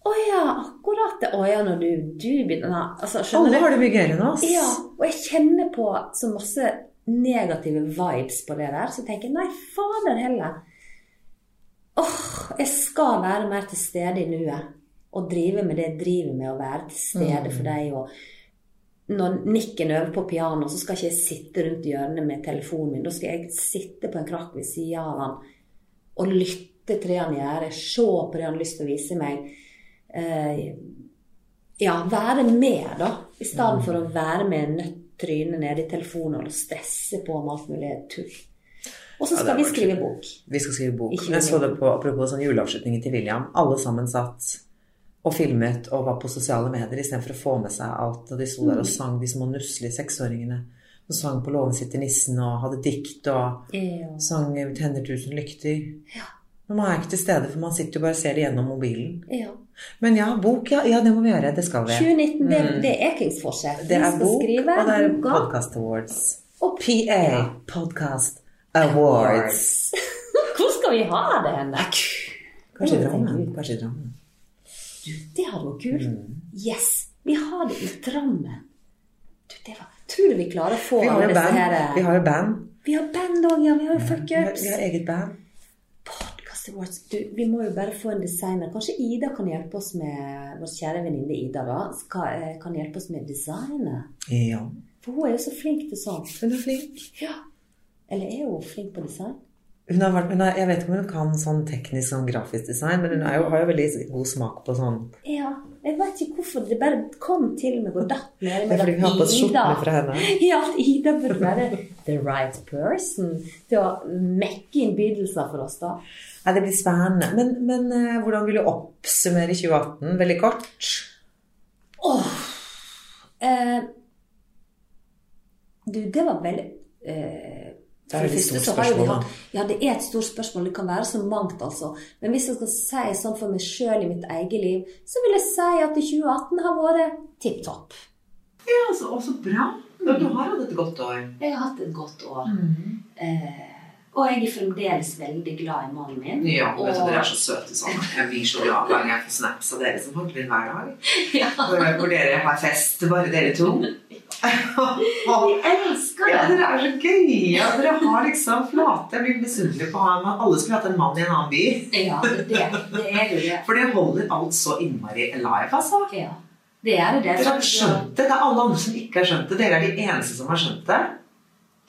Å ja, akkurat det. Å ja, når du, du begynner altså, Alle har det mye gøyere enn oss. Ja, og jeg kjenner på så masse negative vibes på det der, så tenker jeg nei, fader heller. Åh, jeg skal være mer til stede i nuet. Og drive med det jeg driver med, å være til stede for deg. og når Nikken øver på piano, så skal ikke jeg sitte rundt hjørnet med telefonen min. Da skal jeg sitte på en krakk ved sida av han og lytte til det han gjør, se på det han har lyst til å vise meg. Eh, ja, være med, da. I stedet for å være med nødt trynet nede i telefonen og stresse på om alt mulig tull. Og så skal ja, vi skrive bok. Vi skal skrive bok. Jeg så det på apropos sånn juleavslutningen til William. Alle sammen satt og filmet og var på sosiale medier istedenfor å få med seg alt. Og de sto der og sang, de små nusselige seksåringene. Og sang på låven sitter nissen og hadde dikt og sang 'Tenner tusen lykter'. Ja. Men man er ikke til stede, for man sitter jo bare og ser det gjennom mobilen. ja. Men ja, bok, ja, ja det må vi gjøre. Det skal vi. 2019, det, det er Ekingsforset. Mm. Det er bok, skrive og det er boka. Podcast Awards. Og PA, Podcast Awards. <laughs> Hvor skal vi ha det henne? Kanskje i Drammen. Kanskje i Drammen. Du, det hadde vært kult. Mm. Yes! Vi har det i Drammen. Du, det var Tror du vi klarer å få alle disse her Vi har jo band. Vi har band òg, ja. Vi har jo fuck ups. vi har eget band. Podcast Du, vi må jo bare få en designer. Kanskje Ida kan hjelpe oss med Vår kjære venninne Ida da, skal, eh, kan hjelpe oss med designet. Ja. For hun er jo så flink til sånt. Hun er flink. Ja. Eller er hun flink på design? Hun har vært, hun har, jeg vet ikke om hun kan sånn teknisk sånn grafisk design, men hun jo, har jo veldig god smak på sånn Ja. Jeg vet ikke hvorfor. Det bare kom til meg og datt ned. Det er fordi vi har på skjortene fra henne. <laughs> Ja, Ida burde være the right person til å mekke innbydelser for oss, da. Nei, det blir spennende. Men, men eh, hvordan vil du oppsummere 2018? Veldig kort. Åh! Eh, du, det var veldig eh, Det er et første så har jo vi hatt- Ja, det er et stort spørsmål. Det kan være så mangt, altså. Men hvis jeg skal si sånn for meg sjøl i mitt eget liv, så vil jeg si at 2018 har vært tipp topp. Ja, altså, så bra. Du har hatt et godt år. Jeg har hatt et godt år. Eh, og jeg er fremdeles veldig glad i mannen min. Ja, og... vet du, dere er så søte sånn. Jeg blir så glad hver gang jeg får snaps av dere som holder inn hver dag. <laughs> ja, hvor dere har fest, bare dere to. <laughs> <laughs> jeg elsker Ja, det. dere er så gøy Ja, dere har liksom flate. Jeg blir misunnelig på ham. alle skulle hatt en mann i en annen by. Ja, det, det er jo det. For det holder alt så innmari alive, altså. Ja, det er det. Dere har skjønt det. Det er alle andre som ikke har skjønt det. Dere er de eneste som har skjønt det.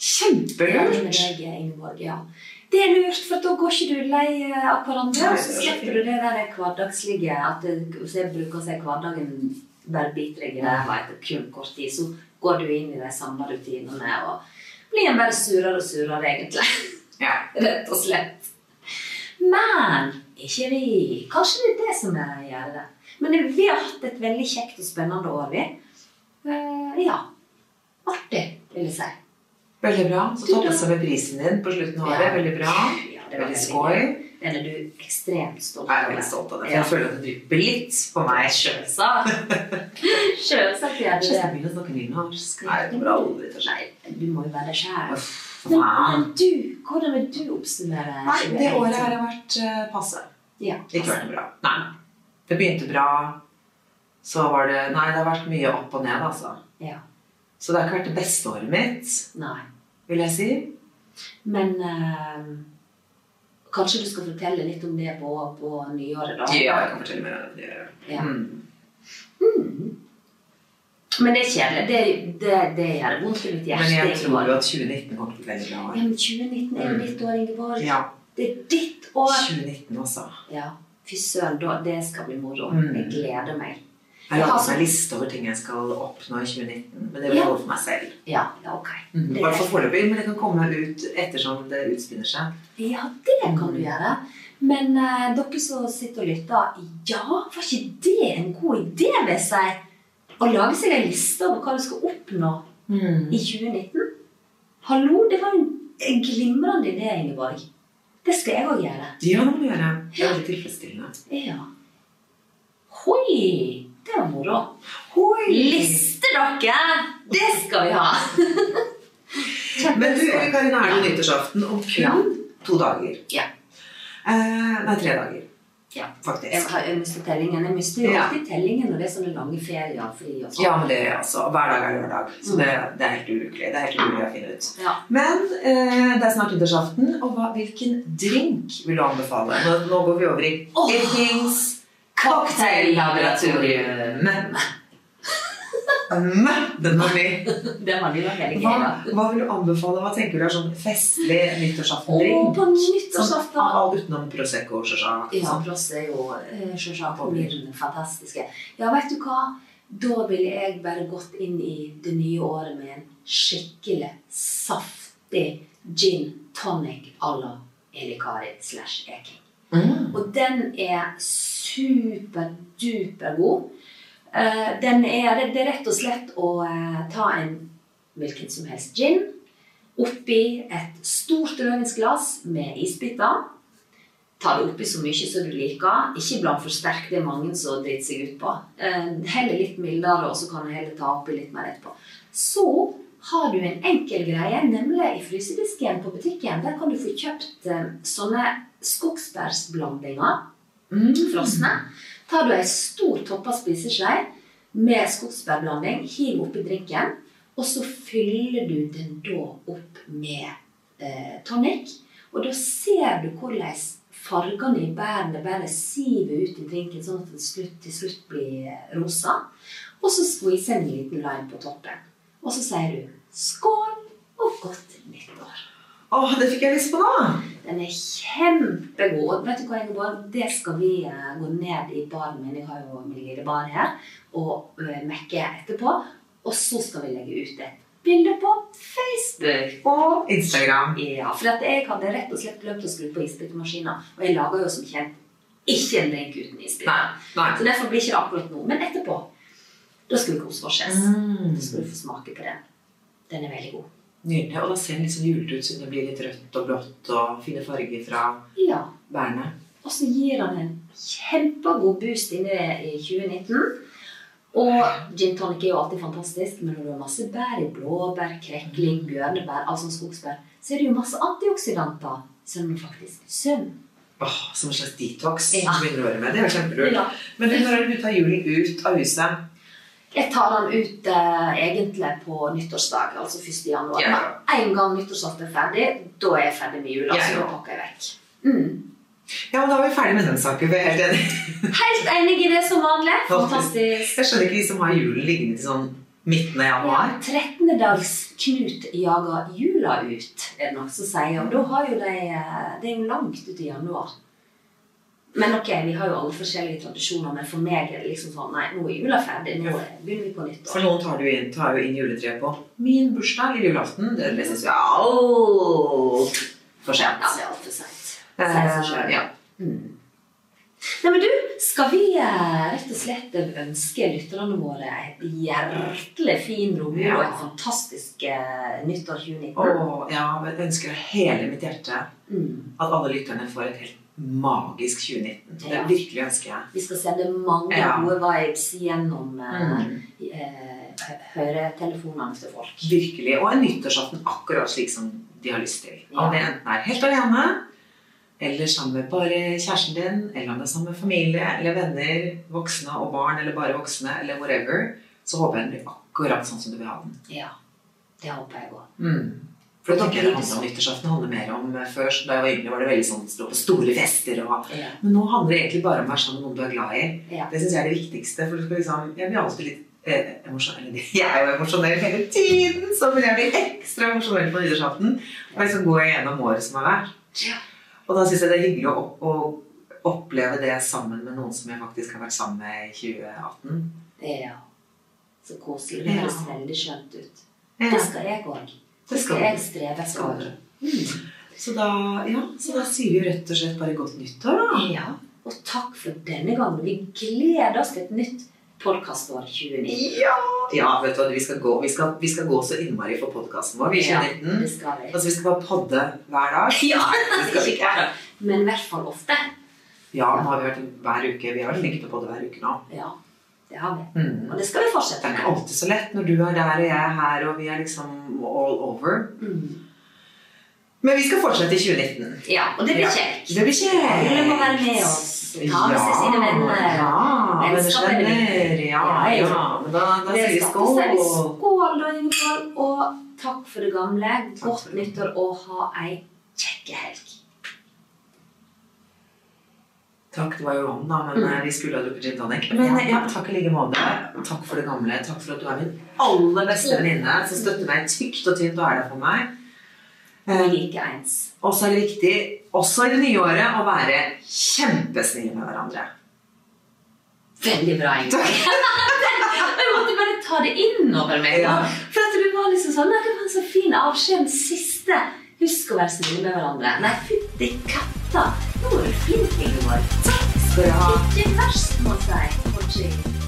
Kjempelurt. Ingeborg. Ja. Det er lurt, for da går ikke du lei av hverandre. Og så det er slipper du det der hverdagslige at det, så jeg bruker å se hverdagen bare biter deg i ræva etter kun kort tid. Så går du inn i de samme rutinene og blir en bare surere og surere, egentlig. Ja. <laughs> Rett og slett. Men ikke vi Kanskje det er det som er gjør det. Men vi har hatt et veldig kjekt og spennende år, vi. Uh, ja. Artig, vil jeg si. Veldig bra. Så toppes det med prisen din på slutten av året. Veldig bra. Ja, det var veldig skål. Den er du ekstremt stolt av. Jeg er veldig stolt av det. For Ja. jeg føler at det drypper litt på meg. Sjøsa. Sjøsa gjør Jeg det å snakke nynorsk. Nei, det kommer aldri til å du må jo være deg sjæl. Men, du, hvordan vil du oppsummere Nei, det året har jeg vært eh, passe. Ja. Ikke vært bra. Nei. Det begynte bra. Så var det Nei, det har vært mye opp og ned, altså. Ja. Så det har ikke vært det beste året mitt, Nei. vil jeg si. Men eh, kanskje du skal fortelle litt om det på, på nyåret, da? Ja, jeg kan fortelle mer om det. Ja. Mm. Men det er kjedelig. Det, det, det gjør vondt i mitt hjerte. Men jeg tror jo at 2019 kommer til å bli veldig bra ja, men 2019 er jo ditt år, Ingeborg. Ja. Det er ditt år. 2019 også. Ja. Fy søren, da- det skal bli moro. Mm. Jeg gleder meg. Jeg har lagt meg liste over ting jeg skal oppnå i 2019. Men det vil jeg holde for meg selv. Ja, ja ok. Mm. Det- Bare for foreløpig, men det kan komme ut ettersom det utspinner seg. Ja, det kan Mm. du gjøre. Men uh, dere som sitter og lytter, ja, var ikke det en god idé, vil jeg si? Å lage seg en liste over hva du skal oppnå i 2019? Hallo, det var en en glimrende idé, Ingeborg. Det skal jeg òg gjøre. Ja, det må du gjøre. Det er veldig tilfredsstillende. Ja. Hoi! Det var moro. Hoi! Liste, dere! Det skal vi ha! Men du, Karin, er det Ja. nyttårsaften om kun Ja. to dager? Ja. Eh, nei, tre dager. Ja. Faktisk. Jeg, har- jeg mister tellingen. Jeg mister jo Ja. alltid tellingen når det er sånne lange ferier fri og sånn. Ja, men det er altså. Hver dag er lørdag. Så Mm. det, det er helt ubrukelig. Det er helt umulig å finne ut. Ja. Men eh, det er snart nyttårsaften, og hva, hvilken drink vil du anbefale? Nå, nå går vi over i oh. Cocktail-laboratorium. Mm, Den var ny. Den var det var veldig. Hva, hva vil du anbefale? Hva tenker du er sånn festlig Og nyttårsaften-drink? på Sånn, nyttårsaften all utenom Prosecco, selvsagt. Ja, Prosecco og eh, selvsagt blir fantastiske. Ja, vet du hva? Da ville jeg bare gått inn i det nye året med en skikkelig saftig gin tonic à la Elikari slash Eking. Mm. Og den er superduper god. Eh, den er, det er rett og slett å eh, ta en hvilken som helst gin oppi et stort rødvinsglass med isbiter. Ta det oppi så mye som du liker. Ikke bland for sterkt, det er mange som driter seg ut på. Eh, heller litt mildere, og så kan du heller ta oppi litt mer etterpå. Så har du en enkel greie, nemlig i frysedisken på butikken. Der kan du få kjøpt sånne skogsbærsblandinger Mm. frosne. Tar du ei stor toppa spiseskje med skogsbærblanding, hiv oppi drinken, og så fyller du den da opp med eh, tonic. Og da ser du hvordan fargene i bærene bare siver ut i drinken, sånn at det slutt, til slutt blir eh, rosa. Og så skviser en liten lime på toppen. Og så sier du skål og godt nyttår. Å, det fikk jeg lyst på nå! Den er kjempegod. Vet du hva, Ingeborg? Det skal vi eh, gå ned i baren min. Jeg har jo min lille bar her. Og uh, mekke etterpå. Og så skal vi legge ut et bilde på Facebook. Og Instagram. Ja, for jeg hadde rett og slett glemt å skru på isbitemaskina. Og jeg lager jo som kjent ikke en drink uten isbiter. Så derfor blir ikke det akkurat nå. Men etterpå, da skal vi kose oss. Mm. Da skal du få smake på den. Den er veldig god. Nydelig. Og da ser den litt sånn julete ut, siden det blir litt rødt og blått og fine farger fra Ja. bærene. Og så gir han en kjempegod boost inne i 2019. Og gin tonic er jo alltid fantastisk, men når du har masse bær i blåbær, krekling, bjørnebær, altså skogsbær, så er det jo masse antioksidanter som faktisk søvn. Åh, som en slags detox Ja. begynner året med. Det er jo kjempelurt. Ja. Men når du tar julen ut av huset? Jeg tar den ut eh, egentlig på nyttårsdag, altså 1. januar. Ja. En gang nyttårsaften er ferdig, da er jeg ferdig med jula. Ja, Så da pakker jeg vekk. Mm. Ja, men Da er vi ferdig med den saken. Vi er helt enige. Helt enig i det som vanlig. Fantastisk. Fantastisk. Jeg skjønner ikke de som har julen liggende til sånn midten av januar. Ja, 13. dags Knut jager jula ut, er det noen som sier. Og da har jo de eh, Det er jo langt ut i januar. Men ok, vi har jo alle forskjellige tradisjoner, men for meg er det liksom sånn Nei, nå er jula ferdig. Nå er- begynner vi på nytt For noen tar, du inn, tar jo inn juletreet på min bursdag eller julaften. Det, det syns alt for sent. Ja, det er altfor seint. Sier seg Eh, selv. ja. Nei, men du, skal vi eh, rett og slett ønske lytterne våre et hjertelig fin romjul Ja. og et fantastisk eh, nyttår 2019? Og ja, jeg ønsker av hele mitt hjerte Mm. at alle lytterne får et helt magisk 2019. Det Ja. virkelig ønsker jeg. Vi skal sende mange Ja. gode vibes gjennom eh, Mm. eh, hø- høretelefonene til folk. Virkelig. Og en nyttårsaften akkurat slik som de har lyst til. Om det enten er helt alene, eller sammen med bare kjæresten din, eller om det er sammen med familie eller venner, voksne og barn, eller bare voksne, eller whatever, så håper jeg den blir akkurat sånn som du vil ha den. Ja, det håper jeg òg. Mm. For da tenker jeg det handler om nyttårsaften handler mer om eh, Før da jeg var yngre, var det veldig sånn stå på store fester. Og, Ja. men nå handler det egentlig bare om å være sammen med noen du er glad i. Ja. Det syns jeg er det viktigste. For du skal liksom, jeg blir alltid litt eh, emosjonell. <laughs> Jeg er jo emosjonell hele tiden, så men jeg blir ekstra emosjonell på nyttårsaften. Og liksom går jeg gjennom året som har vært. Ja. Og da syns jeg det er hyggelig å, å oppleve det sammen med noen som jeg faktisk har vært sammen med i 2018. ja. Så koselig. Det høres veldig skjønt ut. Da Det skal jeg òg. Det skal vi. streve Skal vi. Mm. Så da, ja, så da sier vi rett og slett bare godt nyttår, da. Ja. Og takk for denne gangen. Vi gleder oss til et nytt podkastår 2019. Ja! ja, vet du hva, vi skal gå, vi skal, vi skal gå så innmari for podkasten vår i Ja, det skal vi. Altså, vi skal bare podde hver dag. <laughs> Ja, Det skal vi ikke. Men i hvert fall ofte. Ja, nå har vi vært hver uke. Vi har vært flinke til å podde hver uke nå. Ja, det har vi. Mm. Og det skal vi Det fortsette er ikke med. alltid så lett når du er der og jeg er her, og vi er liksom all over. Mm. Men vi skal fortsette i 2019. Ja, og det blir Ja. kjekt. Det blir kjekt. Alle må være med oss. Ta med seg sine venner. Ja, er venner. Ja, Ja, ja. ja. Men da, da Det sier vi skål. Vi skål, da, Ingeborg. Og takk for det gamle. Godt nyttår, og ha ei kjekk helg. Takk, det var jo vann, da, men Mm. eh, vi skulle ha drukket gin tonic. Men Ja. eh, ja, takk i like måte. Takk for det gamle. Takk for at du er min aller beste venninne som støtter meg tykt og tynt og er der for meg. Like eins. Og så er det viktig, også i det nye året, å være kjempesnille med hverandre. Veldig bra, egentlig. <laughs> Jeg måtte bare ta det inn over meg. Ja. For at du var liksom sånn Nei, det var en så fin avskjed. Den siste. Husk å være snille med hverandre. Nei, fytti katta. Du flink, Ingeborg. Skal jeg ha Ikke verst, jeg si. Kanskje.